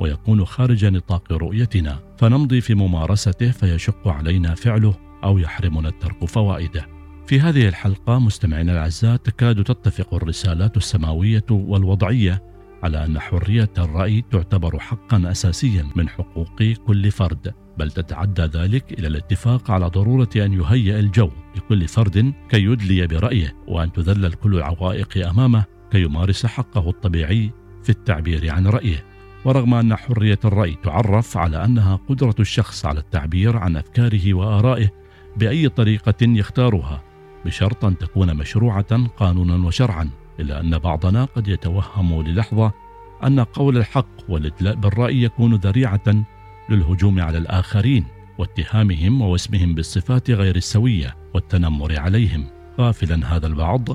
ويكون خارج نطاق رؤيتنا فنمضي في ممارسته فيشق علينا فعله أو يحرمنا الترك فوائده. في هذه الحلقة مستمعينا الأعزاء تكاد تتفق الرسالات السماوية والوضعية على أن حرية الرأي تعتبر حقا اساسيا من حقوق كل فرد، بل تتعدى ذلك إلى الاتفاق على ضرورة أن يهيئ الجو لكل فرد كي يدلي برأيه وأن تذلل كل العوائق أمامه كي يمارس حقه الطبيعي في التعبير عن رأيه. ورغم أن حرية الرأي تعرف على أنها قدرة الشخص على التعبير عن أفكاره وآرائه بأي طريقة يختارها بشرط أن تكون مشروعة قانونا وشرعا إلا أن بعضنا قد يتوهم للحظة أن قول الحق والإدلاء بالرأي يكون ذريعة للهجوم على الآخرين واتهامهم ووسمهم بالصفات غير السوية والتنمر عليهم. غافلا هذا البعض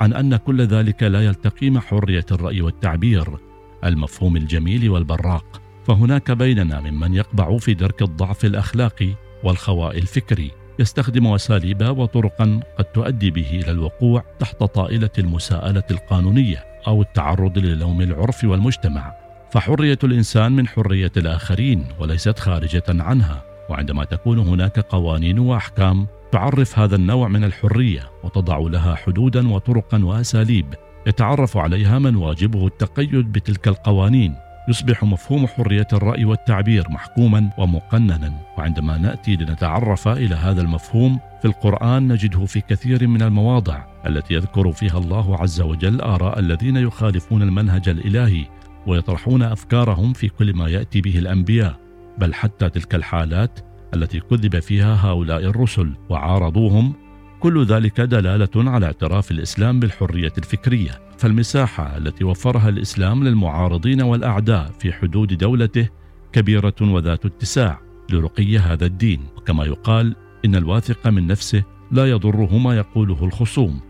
عن أن كل ذلك لا يلتقي مع حرية الرأي والتعبير. المفهوم الجميل والبراق. فهناك بيننا ممن يقبع في درك الضعف الأخلاقي والخواء الفكري. يستخدم اساليب وطرقا قد تؤدي به إلى الوقوع تحت طائلة المساءلة القانونية أو التعرض للوم العرف والمجتمع. فحرية الإنسان من حرية الآخرين وليست خارجة عنها. وعندما تكون هناك قوانين وأحكام تعرف هذا النوع من الحرية وتضع لها حدودا وطرقا وأساليب. يتعرف عليها من واجبه التقيد بتلك القوانين. يصبح مفهوم حرية الرأي والتعبير محكوما ومقننا. وعندما نأتي لنتعرف إلى هذا المفهوم في القرآن نجده في كثير من المواضع التي يذكر فيها الله عز وجل آراء الذين يخالفون المنهج الإلهي ويطرحون أفكارهم في كل ما يأتي به الأنبياء. بل حتى تلك الحالات التي كذب فيها هؤلاء الرسل وعارضوهم كل ذلك دلالة على اعتراف الإسلام بالحرية الفكرية فالمساحة التي وفرها الإسلام للمعارضين والأعداء في حدود دولته كبيرة وذات اتساع لرقي هذا الدين. وكما يقال إن الواثق من نفسه لا يضره ما يقوله الخصوم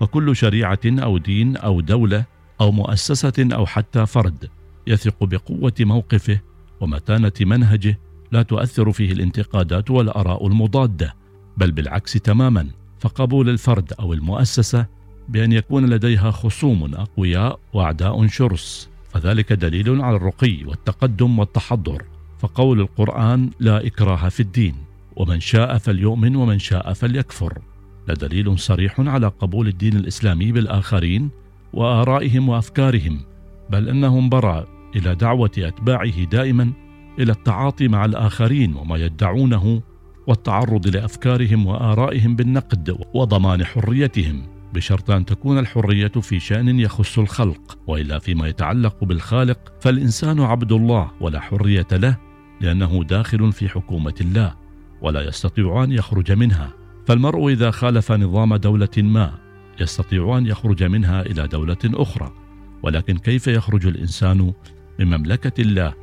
فكل شريعة أو دين أو دولة أو مؤسسة أو حتى فرد يثق بقوة موقفه ومتانة منهجه لا تؤثر فيه الانتقادات والآراء المضادة بل بالعكس تماما. فقبول الفرد أو المؤسسة بأن يكون لديها خصوم أقوياء وأعداء شرس فذلك دليل على الرقي والتقدم والتحضر فقول القرآن لا إكراه في الدين ومن شاء فليؤمن ومن شاء فليكفر لدليل صريح على قبول الدين الإسلامي بالآخرين وآرائهم وأفكارهم بل أنهم براء إلى دعوة أتباعه دائما إلى التعاطي مع الآخرين وما يدعونه والتعرض لأفكارهم وآرائهم بالنقد وضمان حريتهم بشرط أن تكون الحرية في شأن يخص الخلق. وإلا فيما يتعلق بالخالق فالإنسان عبد الله ولا حرية له لأنه داخل في حكومة الله ولا يستطيع أن يخرج منها. فالمرء إذا خالف نظام دولة ما يستطيع أن يخرج منها إلى دولة أخرى. ولكن كيف يخرج الإنسان من مملكة الله؟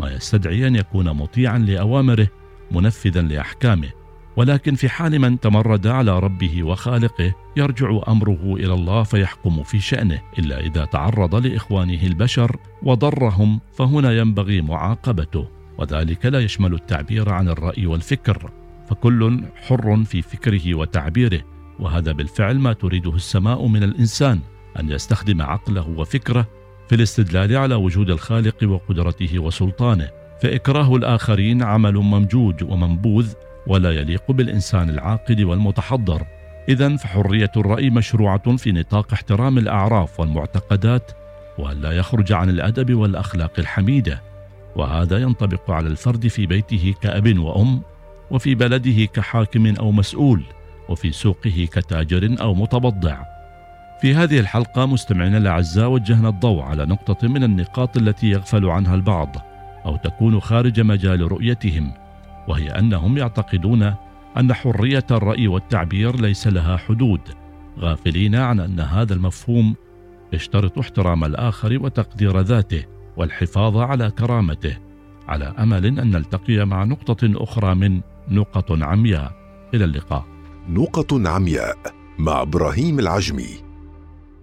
ما يستدعي أن يكون مطيعا لأوامره منفذا لأحكامه. ولكن في حال من تمرد على ربه وخالقه يرجع أمره إلى الله فيحكم في شأنه إلا إذا تعرض لإخوانه البشر وضرهم فهنا ينبغي معاقبته. وذلك لا يشمل التعبير عن الرأي والفكر. فكل حر في فكره وتعبيره. وهذا بالفعل ما تريده السماء من الإنسان أن يستخدم عقله وفكره في الاستدلال على وجود الخالق وقدرته وسلطانه. فإكراه الآخرين عمل ممجوج ومنبوذ ولا يليق بالإنسان العاقل والمتحضر. إذا فحرية الرأي مشروعة في نطاق احترام الأعراف والمعتقدات وألا يخرج عن الأدب والأخلاق الحميدة. وهذا ينطبق على الفرد في بيته كأب وأم وفي بلده كحاكم أو مسؤول وفي سوقه كتاجر أو متبضع في هذه الحلقة مستمعينا الأعزاء وجهنا الضوء على نقطة من النقاط التي يغفل عنها البعض. أو تكون خارج مجال رؤيتهم وهي أنهم يعتقدون أن حرية الرأي والتعبير ليس لها حدود غافلين عن أن هذا المفهوم يشترط احترام الآخر وتقدير ذاته والحفاظ على كرامته على أمل أن نلتقي مع نقطة أخرى من نقط عمياء. إلى اللقاء. نقط عمياء مع إبراهيم العجمي.